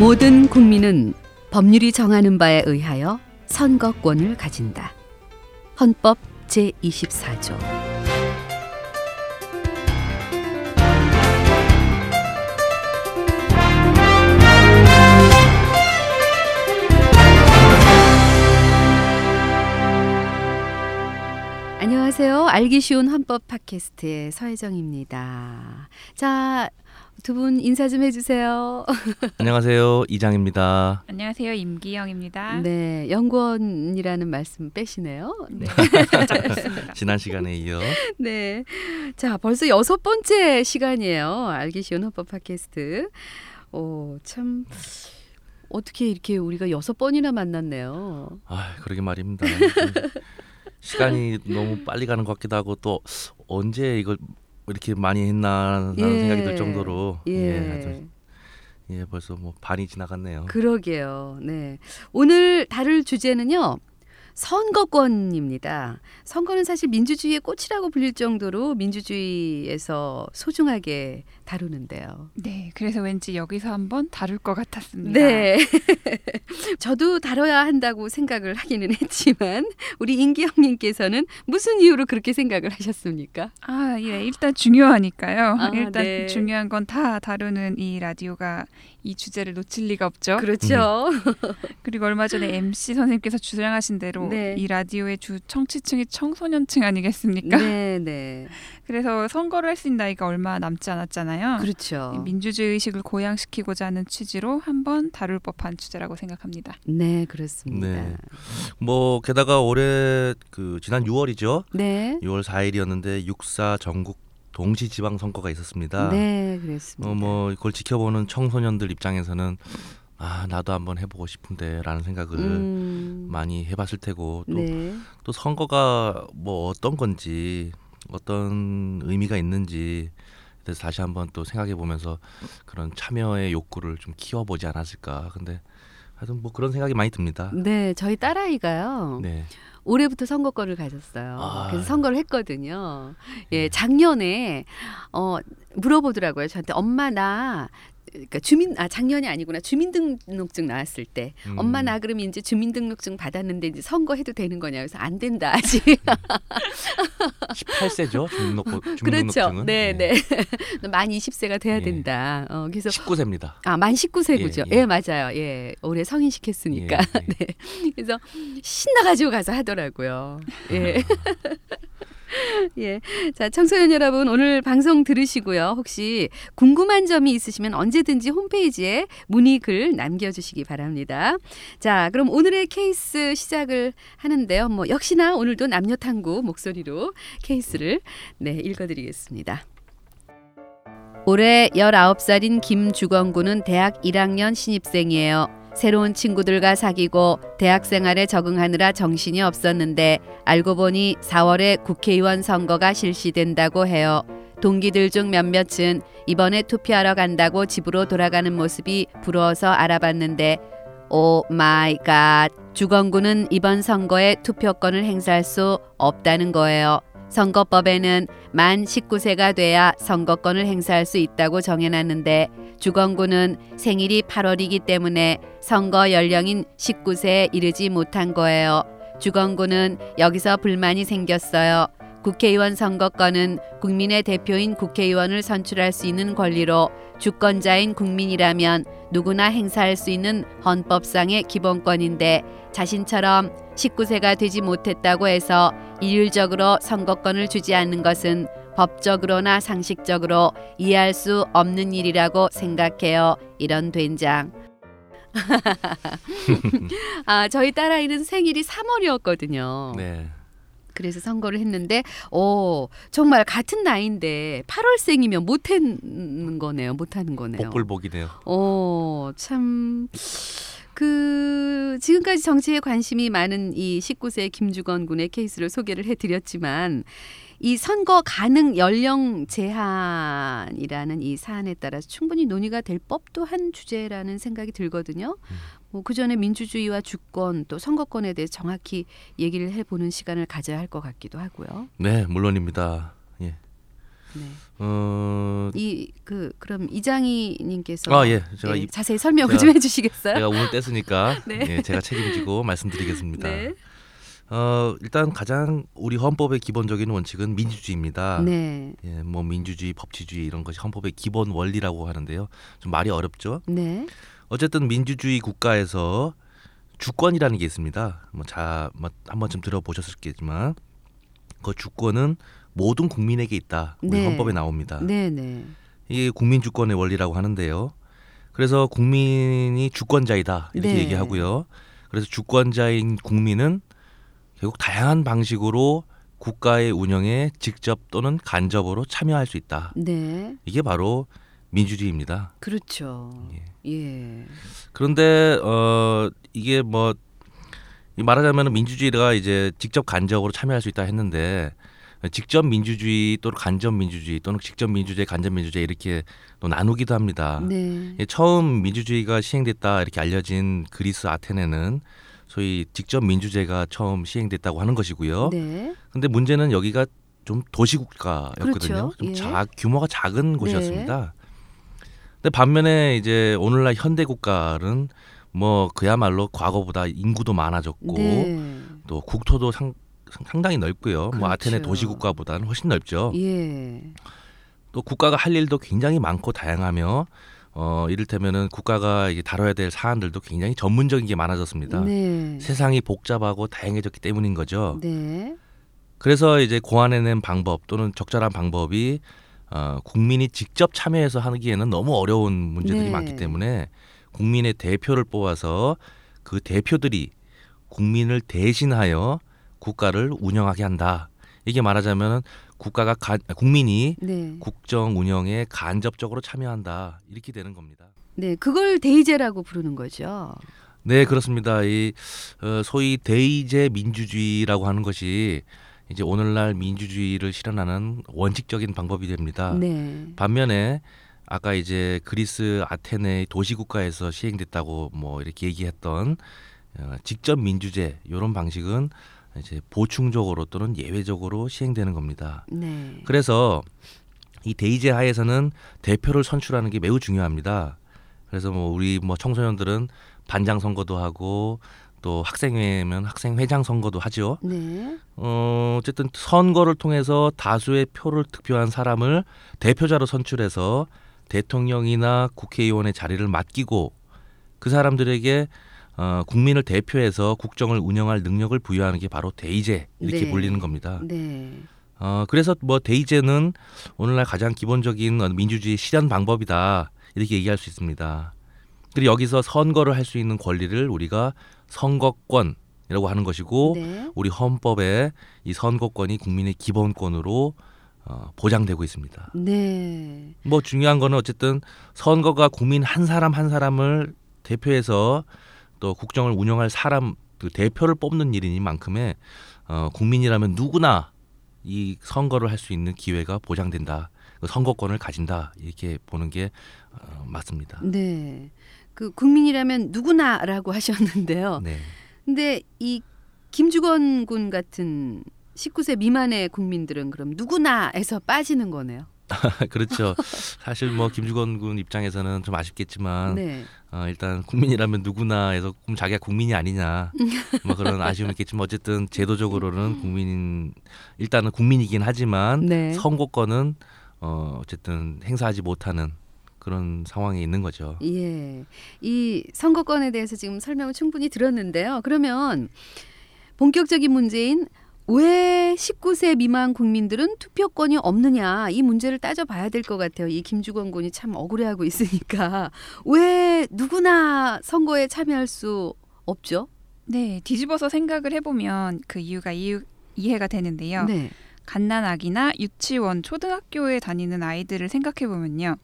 모든 국민은 법률이 정하는 바에 의하여 선거권을 가진다. 헌법 제24조. 안녕하세요. 알기 쉬운 헌법 팟캐스트의 서혜정입니다. 자, 두 분 인사 좀 해주세요. 안녕하세요 이장입니다. 안녕하세요 임기영입니다. 네, 연구원이라는 말씀 빼시네요. 네. 뺐습니다. 지난 시간에 이어 네. 자, 벌써 여섯 번째 시간이에요. 알기 쉬운 헌법 팟캐스트. 오, 참 어떻게 이렇게 우리가 여섯 번이나 만났네요. 아 그러게 말입니다. 시간이 너무 빨리 가는 것 같기도 하고 또 언제 이걸 이렇게 많이 했나 하는 예. 생각이 들 정도로 예. 예, 예 벌써 뭐 반이 지나갔네요. 그러게요. 네. 오늘 다룰 주제는요. 선거권입니다. 선거는 사실 민주주의의 꽃이라고 불릴 정도로 민주주의에서 소중하게 다루는데요. 네, 그래서 왠지 여기서 한번 다룰 것 같았습니다. 네. 저도 다뤄야 한다고 생각을 하기는 했지만 우리 임기영님께서는 무슨 이유로 그렇게 생각을 하셨습니까? 아, 예, 일단 중요하니까요. 아, 일단 네. 중요한 건 다 다루는 이 라디오가 이 주제를 놓칠 리가 없죠. 그렇죠. 그리고 얼마 전에 MC 선생님께서 주장하신 대로 네. 이 라디오의 주 청취층이 청소년층 아니겠습니까? 네, 네. 그래서 선거를 할 수 있는 나이가 얼마 남지 않았잖아요. 그렇죠. 민주주의 의식을 고양시키고자 하는 취지로 한번 다룰 법한 주제라고 생각합니다. 네, 그렇습니다. 네. 뭐 게다가 올해 그 지난 6월이죠. 네. 6월 4일이었는데 육사 전국 동시 지방 선거가 있었습니다. 네, 그랬습니다. 어, 뭐 이걸 지켜보는 청소년들 입장에서는 아 나도 한번 해보고 싶은데라는 생각을 음, 많이 해봤을 테고 또 네. 또 선거가 뭐 어떤 건지 어떤 의미가 있는지 그래서 다시 한번 또 생각해 보면서 그런 참여의 욕구를 좀 키워보지 않았을까 근데 하여튼 뭐 그런 생각이 많이 듭니다 네, 저희 딸아이가요. 네 올해부터 선거권을 가졌어요. 아. 그래서 선거를 했거든요. 예, 네. 작년에 어 물어보더라고요. 저한테 엄마 나 그러니까 주민 아 작년이 아니구나 주민등록증 나왔을 때 음. 엄마 나 그럼 이제 주민등록증 받았는데 이제 선거해도 되는 거냐 그래서 안 된다 아직 18세죠 주민등록 그렇죠 주민등록증은 네네 만 20세가 돼야 예. 된다 어 그래서 19세입니다 아, 만 19세구죠. 예, 예, 예. 맞아요. 예. 올해 성인시켰으니까. 예, 예. 네. 그래서 신나가지고 가서 하더라고요. 예. 예. 자, 청소년 여러분, 오늘 방송 들으시고요. 혹시 궁금한 점이 있으시면 언제든지 홈페이지에 문의 글 남겨주시기 바랍니다. 자, 그럼 오늘의 케이스 시작을 하는데요. 뭐, 역시나 오늘도 남녀 탐구 목소리로 케이스를 네, 읽어드리겠습니다. 올해 19살인 김주건 군은 대학 1학년 신입생이에요. 새로운 친구들과 사귀고 대학 생활에 적응하느라 정신이 없었는데 알고 보니 4월에 국회의원 선거가 실시된다고 해요. 동기들 중 몇몇은 이번에 투표하러 간다고 집으로 돌아가는 모습이 부러워서 알아봤는데 oh my god 주건군은 이번 선거에 투표권을 행사할 수 없다는 거예요. 선거법에는 만 19세가 돼야 선거권을 행사할 수 있다고 정해놨는데 주건군은 생일이 8월이기 때문에 선거 연령인 19세에 이르지 못한 거예요. 주건군은 여기서 불만이 생겼어요. 국회의원 선거권은 국민의 대표인 국회의원을 선출할 수 있는 권리로 주권자인 국민이라면 누구나 행사할 수 있는 헌법상의 기본권인데 자신처럼 19세가 되지 못했다고 해서 일률적으로 선거권을 주지 않는 것은 법적으로나 상식적으로 이해할 수 없는 일이라고 생각해요. 이런 된장. 아, 저희 딸아이는 생일이 3월이었거든요. 네 그래서 선거를 했는데, 오, 정말 같은 나이인데 8월생이면 못하는 거네요. 못하는 거네요. 복불복이네요 어, 참. 그 지금까지 정치에 관심이 많은 이 19세 김주건 군의 케이스를 소개를 해드렸지만 이 선거 가능 연령 제한이라는 이 사안에 따라서 충분히 논의가 될 법도 한 주제라는 생각이 들거든요. 음. 뭐 그 전에 민주주의와 주권 또 선거권에 대해 정확히 얘기를 해보는 시간을 가져야 할 것 같기도 하고요. 네 물론입니다 예 네. 어, 이그 그럼 이장희님께서 아 예, 제가 예, 이, 자세히 설명을 좀 해주시겠어요? 제가 오늘 뗐으니까 네. 예, 제가 책임지고 말씀드리겠습니다. 네. 어, 일단 가장 우리 헌법의 기본적인 원칙은 민주주의입니다. 네. 예, 뭐 민주주의, 법치주의 이런 것이 헌법의 기본 원리라고 하는데요. 좀 말이 어렵죠. 네. 어쨌든 민주주의 국가에서 주권이라는 게 있습니다. 뭐 자, 뭐한 번쯤 들어보셨겠지만 그 주권은 모든 국민에게 있다. 우리 네. 헌법에 나옵니다. 네, 네. 이게 국민 주권의 원리라고 하는데요. 그래서 국민이 주권자이다 이렇게 네. 얘기하고요. 그래서 주권자인 국민은 결국 다양한 방식으로 국가의 운영에 직접 또는 간접으로 참여할 수 있다. 네. 이게 바로 민주주의입니다. 그렇죠. 예. 예. 그런데 어 이게 뭐이 말하자면 민주주의가 이제 직접 간접으로 참여할 수 있다 했는데 직접 민주주의 또는 간접 민주주의 또는 직접 민주주의 간접 민주주의 이렇게 또 나누기도 합니다. 네. 예, 처음 민주주의가 시행됐다 이렇게 알려진 그리스 아테네는 소위 직접 민주제가 처음 시행됐다고 하는 것이고요. 네. 근데 문제는 여기가 좀 도시 국가였거든요. 그렇죠. 좀 예. 자, 규모가 작은 곳이었습니다. 근데 반면에 이제 오늘날 현대 국가는 뭐 그야말로 과거보다 인구도 많아졌고 네. 또 국토도 상, 상당히 넓고요. 뭐 아테네 그렇죠. 도시 국가보다는 훨씬 넓죠. 예. 또 국가가 할 일도 굉장히 많고 다양하며 어 이를테면은 국가가 이게 다뤄야 될 사안들도 굉장히 전문적인 게 많아졌습니다. 네. 세상이 복잡하고 다양해졌기 때문인 거죠. 네. 그래서 이제 고안해낸 방법 또는 적절한 방법이 어, 국민이 직접 참여해서 하기에는 너무 어려운 문제들이 네. 많기 때문에 국민의 대표를 뽑아서 그 대표들이 국민을 대신하여 국가를 운영하게 한다. 이게 말하자면 국가가 가, 국민이 네. 국정 운영에 간접적으로 참여한다 이렇게 되는 겁니다. 네. 그걸 대의제라고 부르는 거죠. 네 그렇습니다. 이 어, 소위 대의제 민주주의라고 하는 것이 이제 오늘날 민주주의를 실현하는 원칙적인 방법이 됩니다. 네. 반면에 아까 이제 그리스 아테네 도시국가에서 시행됐다고 뭐 이렇게 얘기했던 어, 직접 민주제 이런 방식은 이제 보충적으로 또는 예외적으로 시행되는 겁니다. 네. 그래서 이 대의제 하에서는 대표를 선출하는 게 매우 중요합니다. 그래서 뭐 우리 뭐 청소년들은 반장 선거도 하고 또 학생회면 학생 회장 선거도 하죠. 네. 어, 어쨌든 선거를 통해서 다수의 표를 득표한 사람을 대표자로 선출해서 대통령이나 국회의원의 자리를 맡기고 그 사람들에게 어, 국민을 대표해서 국정을 운영할 능력을 부여하는 게 바로 대의제 이렇게 네. 불리는 겁니다. 네. 어, 그래서 뭐 대의제는 오늘날 가장 기본적인 어, 민주주의 실현 방법이다 이렇게 얘기할 수 있습니다. 그리고 여기서 선거를 할 수 있는 권리를 우리가 선거권 이라고 하는 것이고 네. 우리 헌법에 이 선거권이 국민의 기본권으로 어, 보장되고 있습니다. 네. 뭐 중요한 거는 어쨌든 선거가 국민 한 사람 한 사람을 대표해서 또 국정을 운영할 사람 그 대표를 뽑는 일이니만큼의 어, 국민이라면 누구나 이 선거를 할 수 있는 기회가 보장된다. 그 선거권을 가진다 이렇게 보는 게 어, 맞습니다. 네. 그 국민이라면 누구나라고 하셨는데요. 네. 근데 이 김주건 군 같은 19세 미만의 국민들은 그럼 누구나에서 빠지는 거네요. 그렇죠. 사실 뭐 김주건 군 입장에서는 좀 아쉽겠지만 네. 어, 일단 국민이라면 누구나 해서 그럼 자기가 국민이 아니냐 뭐 그런 아쉬움이 있겠지만 어쨌든 제도적으로는 국민 일단은 국민이긴 하지만 네. 선거권은 어, 어쨌든 행사하지 못하는 그런 상황에 있는 거죠. 예. 이 선거권에 대해서 지금 설명을 충분히 들었는데요. 그러면 본격적인 문제인 왜 19세 미만 국민들은 투표권이 없느냐 이 문제를 따져봐야 될 것 같아요. 이 김주건 군이 참 억울해하고 있으니까 왜 누구나 선거에 참여할 수 없죠? 네, 뒤집어서 생각을 해보면 그 이유가 이유, 이해가 되는데요. 네. 갓난아기나 유치원, 초등학교에 다니는 아이들을 생각해 보면요.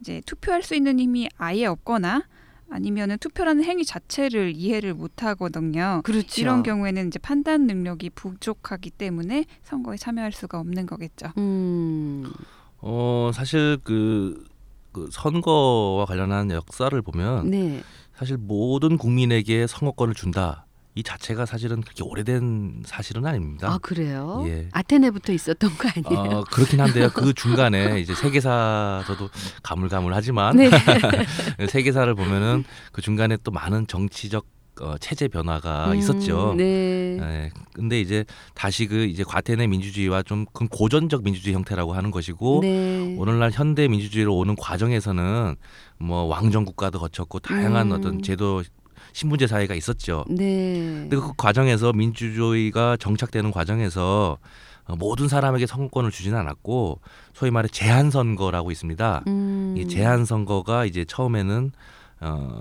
이제 투표할 수 있는 힘이 아예 없거나 아니면은 투표라는 행위 자체를 이해를 못 하거든요. 그렇죠. 이런 경우에는 이제 판단 능력이 부족하기 때문에 선거에 참여할 수가 없는 거겠죠. 음. 어 사실 그, 그 선거와 관련한 역사를 보면 네. 사실 모든 국민에게 선거권을 준다 이 자체가 사실은 그렇게 오래된 사실은 아닙니다. 아 그래요? 예. 아테네부터 있었던 거 아니에요? 어, 그렇긴 한데요. 그 중간에 이제 세계사 저도 가물가물하지만 네. 세계사를 보면은 그 중간에 또 많은 정치적 어, 체제 변화가 음, 있었죠. 네. 예. 근데 이제 다시 그 이제 과태내 민주주의와 좀 그 고전적 민주주의 형태라고 하는 것이고 네. 오늘날 현대 민주주의로 오는 과정에서는 뭐 왕정 국가도 거쳤고 다양한 음. 어떤 제도 신분제 사회가 있었죠. 네. 근데 그 과정에서 민주주의가 정착되는 과정에서 어, 모든 사람에게 선거권을 주지는 않았고 소위 말해 제한 선거라고 있습니다. 음. 이 제한 선거가 이제 처음에는 어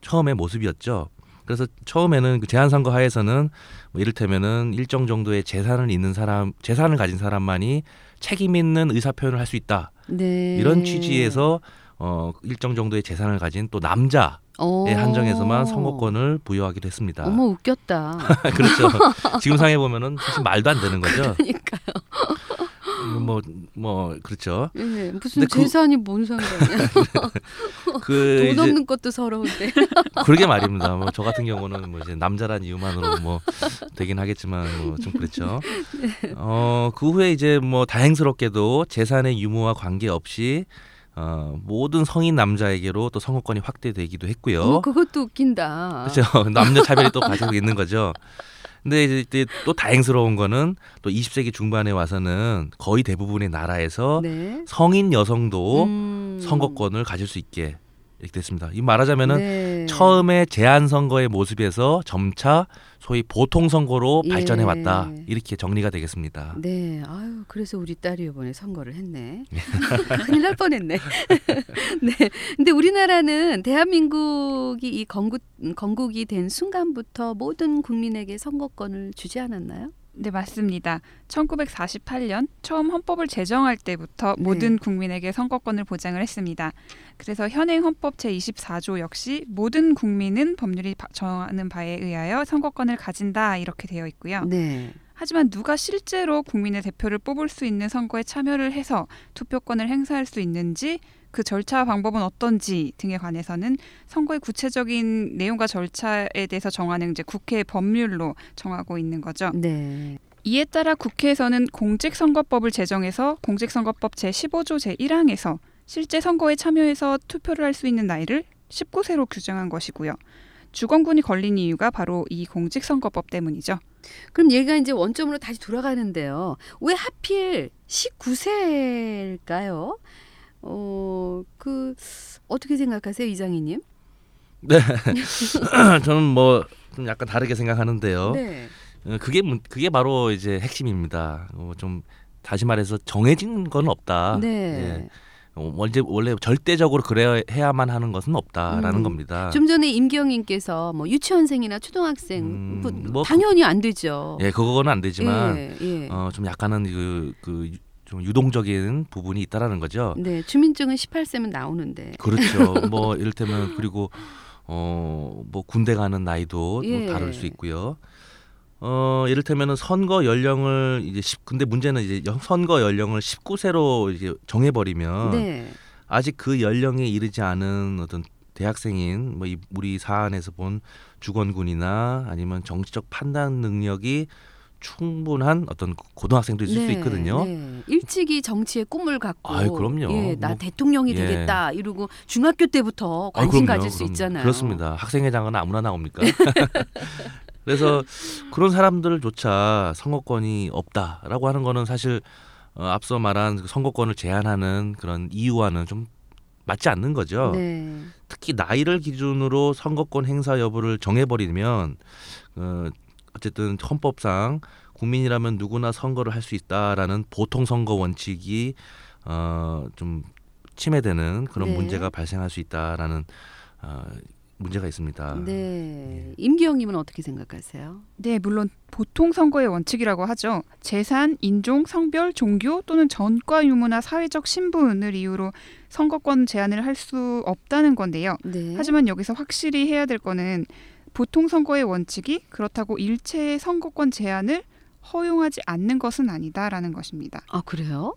처음의 모습이었죠. 그래서 처음에는 그 제한 선거 하에서는 뭐 이를테면은 일정 정도의 재산을 있는 사람, 재산을 가진 사람만이 책임 있는 의사 표현을 할 수 있다. 네. 이런 취지에서 어 일정 정도의 재산을 가진 또 남자에 어. 한정해서만 선거권을 부여하기도 했습니다. 어머 웃겼다. 그렇죠. 지금 상해 보면은 사실 말도 안 되는 거죠. 그러니까요. 뭐뭐 그렇죠. 예, 무슨 그- 재산이 뭔 상관이야? 그돈 이제 없는 것도 서러운데. 그러게 말입니다. 뭐 저 같은 경우는 뭐 이제 남자란 이유만으로 뭐 되긴 하겠지만 뭐 좀 그렇죠. 어그 후에 이제 뭐 다행스럽게도 재산의 유무와 관계없이 어 모든 성인 남자에게로 또 선거권이 확대되기도 했고요. 어머 그것도 웃긴다. 그렇죠. 남녀 차별이 또 가지고 있는 거죠. 근데 이제 이제 또 다행스러운 거는 또 20세기 중반에 와서는 거의 대부분의 나라에서 네. 성인 여성도 음. 선거권을 가질 수 있게 이렇게 됐습니다. 이 말하자면은 네. 처음에 제한 선거의 모습에서 점차 소위 보통 선거로 예. 발전해 왔다 이렇게 정리가 되겠습니다. 네, 아유 그래서 우리 딸이 이번에 선거를 했네. 큰일 날 뻔했네. 네, 근데 우리나라는 대한민국이 이 건국 건국이 된 순간부터 모든 국민에게 선거권을 주지 않았나요? 네, 맞습니다. 1948년 처음 헌법을 제정할 때부터 네. 모든 국민에게 선거권을 보장을 했습니다. 그래서 현행 헌법 제24조 역시 모든 국민은 법률이 바- 정하는 바에 의하여 선거권을 가진다 이렇게 되어 있고요. 네, 하지만 누가 실제로 국민의 대표를 뽑을 수 있는 선거에 참여를 해서 투표권을 행사할 수 있는지 그 절차 방법은 어떤지 등에 관해서는 선거의 구체적인 내용과 절차에 대해서 정하는 이제 국회 법률로 정하고 있는 거죠. 네, 이에 따라 국회에서는 공직선거법을 제정해서 공직선거법 제15조 제1항에서 실제 선거에 참여해서 투표를 할 수 있는 나이를 19세로 규정한 것이고요. 주권군이 걸린 이유가 바로 이 공직선거법 때문이죠. 그럼 얘가 이제 원점으로 다시 돌아가는데요. 왜 하필 19세일까요? 어, 그 어떻게 생각하세요, 이장희님? 저는 뭐 좀 약간 다르게 생각하는데요. 네, 어, 그게 문- 그게 바로 이제 핵심입니다. 어, 좀 다시 말해서 정해진 건 없다. 네. 예. 어, 원래 원래 절대적으로 그래야 해야만 하는 것은 없다라는 음. 겁니다. 좀 전에 임기영님께서 뭐 유치원생이나 초등학생 음, 뭐, 뭐 당연히 안 되죠. 예, 그거는 안 되지만 예, 예. 어, 좀 약간은 그, 그, 좀 유동적인 부분이 있다라는 거죠. 네, 주민증은 18세면 나오는데. 그렇죠. 뭐 이를테면 그리고 어, 뭐 군대 가는 나이도 예. 뭐 다를 수 있고요. 어, 이를테면은 선거 연령을 이제 10 근데 문제는 이제 여- 선거 연령을 19세로 이제 정해 버리면 네. 아직 그 연령에 이르지 않은 어떤 대학생인 뭐 이 우리 사안에서 본 주권군이나 아니면 정치적 판단 능력이 충분한 어떤 고등학생도 있을 수 네, 있거든요. 네. 일찍이 정치의 꿈을 갖고 아이, 그럼요. 예, 나 뭐, 대통령이 예. 되겠다 이러고 중학교 때부터 아, 관심 그럼요. 가질 수 그럼- 있잖아요. 그렇습니다. 학생회장은 아무나 나옵니까? 그래서 그런 사람들조차 선거권이 없다라고 하는 거는 사실 어, 앞서 말한 그 선거권을 제한하는 그런 이유와는 좀 맞지 않는 거죠. 네. 특히 나이를 기준으로 선거권 행사 여부를 정해버리면 어, 어쨌든 헌법상 국민이라면 누구나 선거를 할 수 있다라는 보통 선거 원칙이 어, 좀 침해되는 그런 네. 문제가 발생할 수 있다라는 어, 문제가 있습니다. 예. 네. 임기영님은 어떻게 생각하세요? 네, 물론 보통 선거의 원칙이라고 하죠. 재산, 인종, 성별, 종교 또는 전과 유무나 사회적 신분을 이유로 선거권 제한을 할 수 없다는 건데요. 네. 하지만 여기서 확실히 해야 될 거는 보통 선거의 원칙이 그렇다고 일체의 선거권 제한을 허용하지 않는 것은 아니다라는 것입니다. 아 그래요?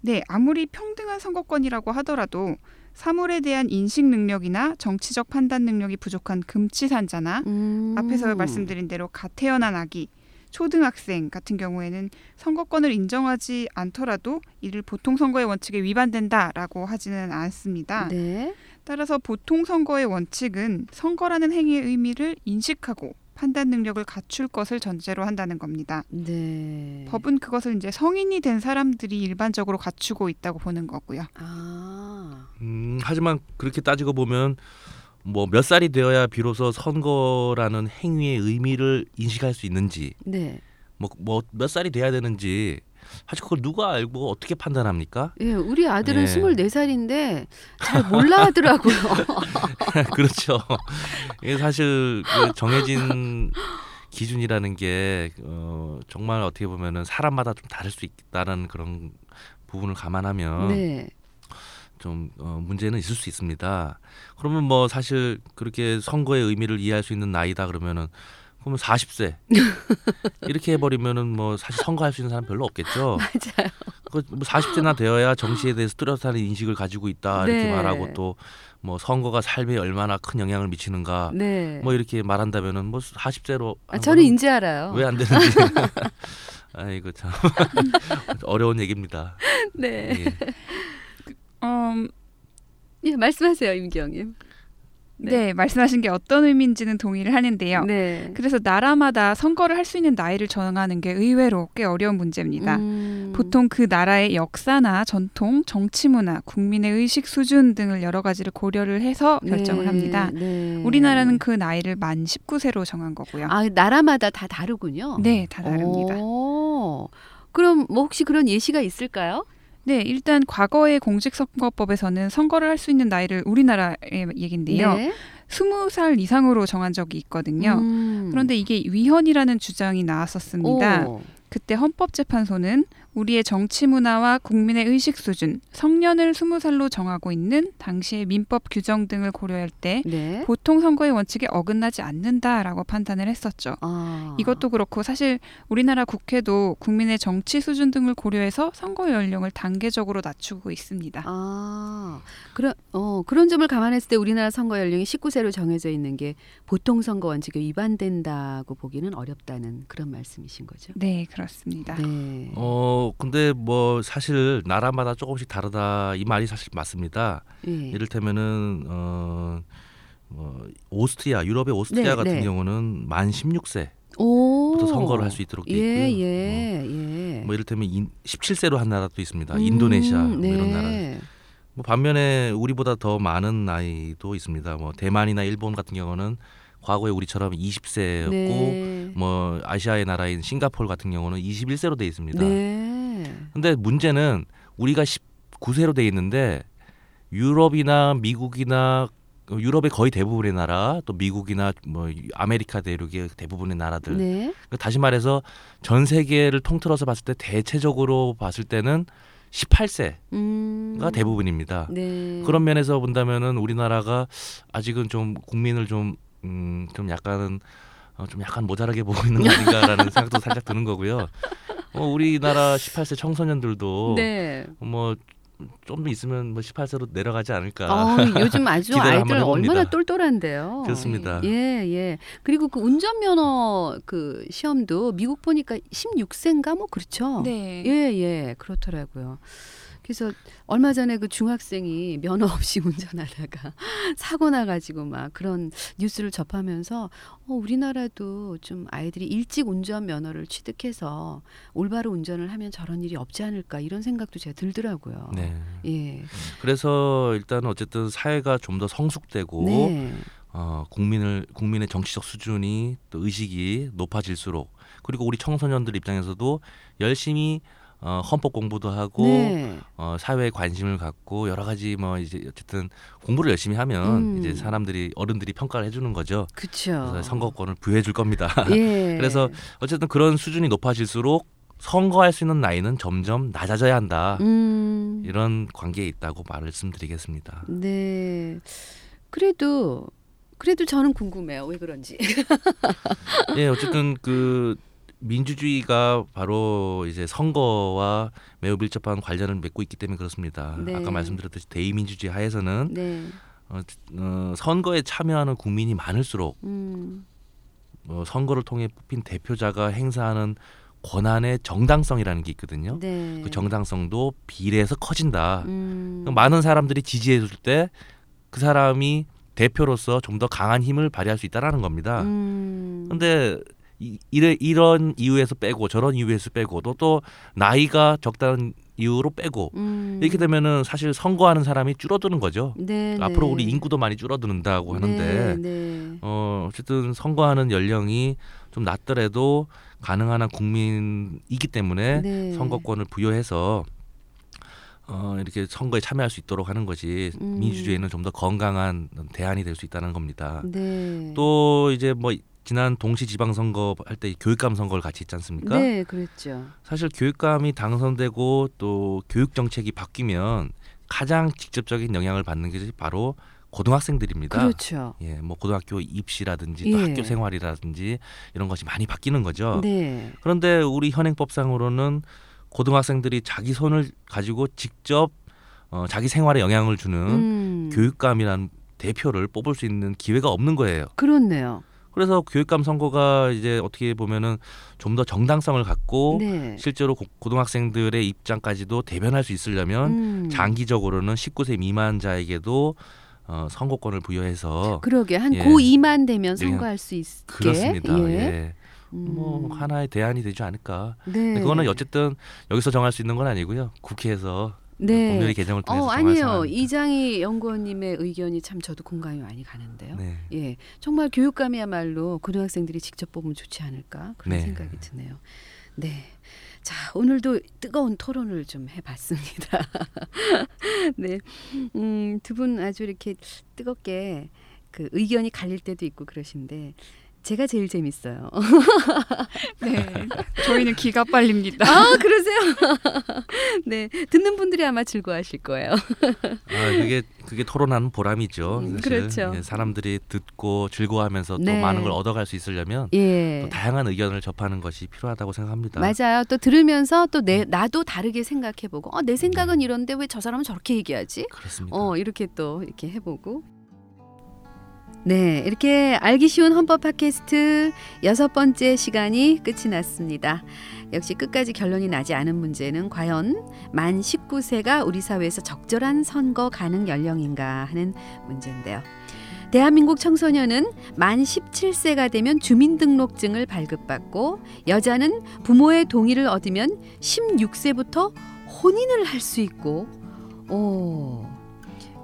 네, 아무리 평등한 선거권이라고 하더라도 사물에 대한 인식 능력이나 정치적 판단 능력이 부족한 금치산자나 음. 앞에서 말씀드린 대로 갓 태어난 아기, 초등학생 같은 경우에는 선거권을 인정하지 않더라도 이를 보통 선거의 원칙에 위반된다라고 하지는 않습니다. 네. 따라서 보통 선거의 원칙은 선거라는 행위의 의미를 인식하고 판단 능력을 갖출 것을 전제로 한다는 겁니다. 네. 법은 그것을 이제 성인이 된 사람들이 일반적으로 갖추고 있다고 보는 거고요. 아. 음, 하지만 그렇게 따지고 보면 뭐 몇 살이 되어야 비로소 선거라는 행위의 의미를 인식할 수 있는지 네. 뭐뭐몇 살이 돼야 되는지 사실 그걸 누가 알고 어떻게 판단합니까? 예, 우리 아들은 예. 스물네 살인데 잘 몰라 하더라고요. 그렇죠. 이게 사실 그 정해진 기준이라는 게 어, 정말 어떻게 보면은 사람마다 좀 다를 수 있다는 그런 부분을 감안하면 네. 좀 어, 문제는 있을 수 있습니다. 그러면 뭐 사실 그렇게 선거의 의미를 이해할 수 있는 나이다 그러면은 그러면 40세 이렇게 해버리면은 뭐 사실 선거할 수 있는 사람 별로 없겠죠. 맞아요. 그 40세나 되어야 정치에 대해서 뚜렷한 인식을 가지고 있다 이렇게 네. 말하고 또 뭐 선거가 삶에 얼마나 큰 영향을 미치는가 네. 뭐 이렇게 말한다면은 뭐 40세로 아, 저는 인제 알아요. 왜 안 되는지 아이고 참 어려운 얘기입니다. 네. 예. 음, 예, 말씀하세요, 임기영님. 네. 네. 말씀하신 게 어떤 의미인지는 동의를 하는데요. 네. 그래서 나라마다 선거를 할 수 있는 나이를 정하는 게 의외로 꽤 어려운 문제입니다. 음. 보통 그 나라의 역사나 전통, 정치 문화, 국민의 의식 수준 등을 여러 가지를 고려를 해서 결정을 네, 합니다. 네. 우리나라는 그 나이를 만 19세로 정한 거고요. 아, 나라마다 다 다르군요. 네, 다 다릅니다. 오. 그럼 뭐 혹시 그런 예시가 있을까요? 네, 일단 과거의 공직선거법에서는 선거를 할 수 있는 나이를 우리나라의 얘긴데요. 네. 스무 살 이상으로 정한 적이 있거든요. 음. 그런데 이게 위헌이라는 주장이 나왔었습니다. 오. 그때 헌법재판소는 우리의 정치 문화와 국민의 의식 수준, 성년을 스무 살로 정하고 있는 당시의 민법 규정 등을 고려할 때 네. 보통 선거의 원칙에 어긋나지 않는다라고 판단을 했었죠. 아. 이것도 그렇고 사실 우리나라 국회도 국민의 정치 수준 등을 고려해서 선거 연령을 단계적으로 낮추고 있습니다. 아, 그런 어 그런 점을 감안했을 때 우리나라 선거 연령이 19세로 정해져 있는 게 보통 선거 원칙에 위반된다고 보기는 어렵다는 그런 말씀이신 거죠. 네, 그렇습니다. 네. 어 근데 뭐 사실 나라마다 조금씩 다르다 이 말이 사실 맞습니다. 예. 이를테면은 어, 뭐 오스트리아 유럽의 오스트리아 네, 같은 네. 경우는 만 16세 부터 오. 선거를 할 수 있도록 돼 예, 있고요. 예, 예. 어, 뭐 이를테면 인, 17세로 한 나라도 있습니다. 인도네시아 음, 뭐 네. 이런 나라. 뭐 반면에 우리보다 더 많은 나이도 있습니다. 뭐 대만이나 일본 같은 경우는 과거에 우리처럼 20세였고 네. 뭐 아시아의 나라인 싱가포르 같은 경우는 21세로 돼 있습니다. 네. 근데 문제는 우리가 19세로 돼 있는데 유럽이나 미국이나 유럽의 거의 대부분의 나라 또 미국이나 뭐 아메리카 대륙의 대부분의 나라들 네. 그러니까 다시 말해서 전 세계를 통틀어서 봤을 때 대체적으로 봤을 때는 18세가 음. 대부분입니다. 네. 그런 면에서 본다면은 우리나라가 아직은 좀 국민을 좀 음, 좀 약간은 어, 좀 약간 모자라게 보고 있는 거 아닌가라는 생각도 살짝 드는 거고요. 어, 우리나라 18세 청소년들도 네. 뭐 좀더 있으면 뭐 18세로 내려가지 않을까. 어, 요즘 아주 아이들. 얼마나 똘똘한데요. 그렇습니다. 예, 예. 그리고 그 운전면허 그 시험도 미국 보니까 16세인가 뭐 그렇죠. 네. 예, 예. 그렇더라고요. 그래서 얼마 전에 그 중학생이 면허 없이 운전하다가 사고 나가지고 막 그런 뉴스를 접하면서 어, 우리나라도 좀 아이들이 일찍 운전 면허를 취득해서 올바로 운전을 하면 저런 일이 없지 않을까 이런 생각도 제가 들더라고요. 네. 예. 그래서 일단 어쨌든 사회가 좀 더 성숙되고 네. 어, 국민을 국민의 정치적 수준이 또 의식이 높아질수록 그리고 우리 청소년들 입장에서도 열심히 어, 헌법 공부도 하고 네. 어, 사회에 관심을 갖고 여러 가지 뭐 이제 어쨌든 공부를 열심히 하면 음. 이제 사람들이 어른들이 평가를 해주는 거죠. 그렇죠. 선거권을 부여해 줄 겁니다. 예. 그래서 어쨌든 그런 수준이 높아질수록 선거할 수 있는 나이는 점점 낮아져야 한다. 음. 이런 관계에 있다고 말씀드리겠습니다. 네. 그래도 그래도 저는 궁금해요. 왜 그런지. 예, 어쨌든 그 민주주의가 바로 이제 선거와 매우 밀접한 관련을 맺고 있기 때문에 그렇습니다. 네. 아까 말씀드렸듯이 대의민주주의 하에서는 네. 어, 어, 선거에 참여하는 국민이 많을수록 음. 어, 선거를 통해 뽑힌 대표자가 행사하는 권한의 정당성이라는 게 있거든요. 네. 그 정당성도 비례해서 커진다. 음. 많은 사람들이 지지해 줄 때 그 사람이 대표로서 좀 더 강한 힘을 발휘할 수 있다라는 겁니다. 음. 근데 이, 이래, 이런 이유에서 빼고 저런 이유에서 빼고 또또 나이가 적다는 이유로 빼고 음. 이렇게 되면은 사실 선거하는 사람이 줄어드는 거죠. 네, 앞으로 네. 우리 인구도 많이 줄어든다고 하는데 네, 네. 어 어쨌든 선거하는 연령이 좀 낮더라도 가능한 한 국민이기 때문에 네. 선거권을 부여해서 어 이렇게 선거에 참여할 수 있도록 하는 것이 음. 민주주의에는 좀 더 건강한 대안이 될 수 있다는 겁니다. 네. 또 이제 뭐 지난 동시 지방 선거 할 때 교육감 선거를 같이 했지 않습니까? 네, 그랬죠. 사실 교육감이 당선되고 또 교육 정책이 바뀌면 가장 직접적인 영향을 받는 게 바로 고등학생들입니다. 그렇죠. 예, 뭐 고등학교 입시라든지 또 예. 학교 생활이라든지 이런 것이 많이 바뀌는 거죠. 네. 그런데 우리 현행법상으로는 고등학생들이 자기 손을 가지고 직접 어, 자기 생활에 영향을 주는 음. 교육감이라는 대표를 뽑을 수 있는 기회가 없는 거예요. 그렇네요. 그래서 교육감 선거가 이제 어떻게 보면은 좀 더 정당성을 갖고 네. 실제로 고, 고등학생들의 입장까지도 대변할 수 있으려면 음. 장기적으로는 19세 미만자에게도 어, 선거권을 부여해서 그러게 한 예. 고2만 되면 네. 선거할 수 있게. 그렇습니다. 예. 예. 음. 뭐 하나의 대안이 되지 않을까. 네. 그거는 어쨌든 여기서 정할 수 있는 건 아니고요. 국회에서 네. 법률의 개정을 통해서 어, 아니에요. 이장희 연구원님의 의견이 참 저도 공감이 많이 가는데요. 네. 예, 정말 교육감이야말로 고등학생들이 직접 뽑으면 좋지 않을까 그런 네. 생각이 드네요. 네. 자, 오늘도 뜨거운 토론을 좀 해봤습니다. 네. 음, 두 분 아주 이렇게 뜨겁게 그 의견이 갈릴 때도 있고 그러신데 제가 제일 재밌어요. 네, 저희는 기가 빨립니다. 아, 그러세요? 네. 듣는 분들이 아마 즐거워하실 거예요. 아, 그게 그게 토론하는 보람이죠. 음, 사실. 그렇죠. 예, 사람들이 듣고 즐거워하면서 또 네. 많은 걸 얻어갈 수 있으려면 예. 또 다양한 의견을 접하는 것이 필요하다고 생각합니다. 맞아요. 또 들으면서 또 내 나도 다르게 생각해 보고 어, 내 생각은 이런데 왜 저 사람은 저렇게 얘기하지? 그렇습니다. 어, 이렇게 또 이렇게 해 보고 네, 이렇게 알기 쉬운 헌법 팟캐스트 여섯 번째 시간이 끝이 났습니다. 역시 끝까지 결론이 나지 않은 문제는 과연 만 19세가 우리 사회에서 적절한 선거 가능 연령인가 하는 문제인데요. 대한민국 청소년은 만 17세가 되면 주민등록증을 발급받고 여자는 부모의 동의를 얻으면 16세부터 혼인을 할 수 있고 오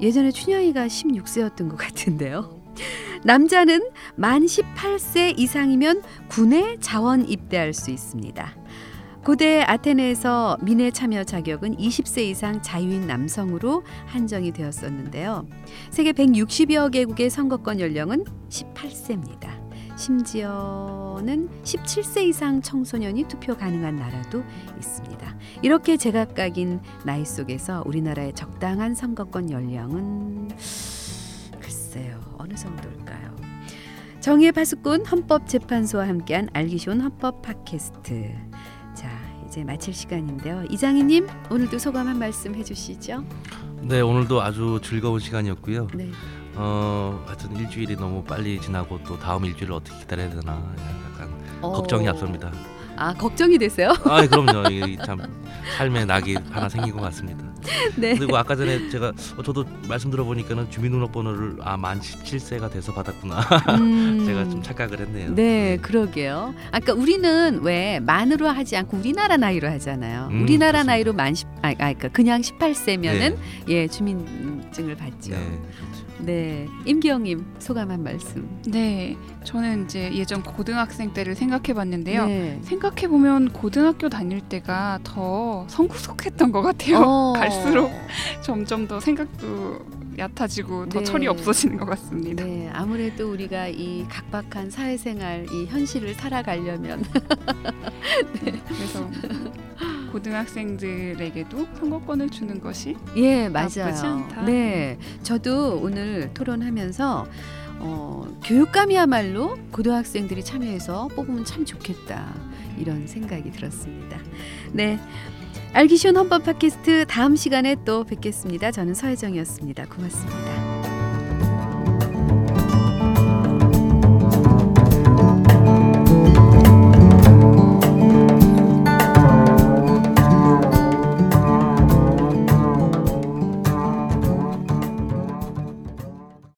예전에 춘향이가 16세였던 것 같은데요. 남자는 만 18세 이상이면 군에 자원 입대할 수 있습니다. 고대 아테네에서 민의 참여 자격은 20세 이상 자유인 남성으로 한정이 되었었는데요. 세계 160여 개국의 선거권 연령은 18세입니다. 심지어는 17세 이상 청소년이 투표 가능한 나라도 있습니다. 이렇게 제각각인 나이 속에서 우리나라의 적당한 선거권 연령은 글쎄요 어느 정도일까요? 정의 파수꾼 헌법재판소와 함께한 알기 쉬운 헌법 팟캐스트. 자 이제 마칠 시간인데요. 이장희님 오늘도 소감 한 말씀 해주시죠. 네, 오늘도 아주 즐거운 시간이었고요. 네. 어, 하여튼 일주일이 너무 빨리 지나고 또 다음 일주일을 어떻게 기다려야 되나 약간 어, 걱정이 앞섭니다. 아 걱정이 되세요? 아, 그럼요. 참 삶의 낙이 하나 생긴 것 같습니다. 네. 그리고 아까 전에 제가 어, 저도 말씀 들어보니까는 주민등록번호를 아만 17세가 돼서 받았구나. 음, 제가 좀 착각을 했네요. 네, 그러게요. 아까 우리는 왜 만으로 하지 않고 우리나라 나이로 하잖아요. 음, 우리나라 그렇습니다. 나이로 만 10, 아, 아, 그러니까 그냥 18세면은 예 주민증을 받죠. 네. 네. 임기영님 소감 한 말씀. 네, 저는 이제 예전 고등학생 때를 생각해봤는데요. 네. 생각해 보면 고등학교 다닐 때가 더 성구속했던 것 같아요. 어. 갈수록 점점 더 생각도 얕아지고 더 네. 철이 없어지는 것 같습니다. 네, 아무래도 우리가 이 각박한 사회생활 이 현실을 살아가려면 그래서 고등학생들에게도 선거권을 주는 것이 예 맞아요. 네, 저도 오늘 토론하면서 어, 교육감이야말로 고등학생들이 참여해서 뽑으면 참 좋겠다 이런 생각이 들었습니다. 네. 알기 쉬운 헌법 팟캐스트 다음 시간에 또 뵙겠습니다. 저는 서혜정이었습니다. 고맙습니다.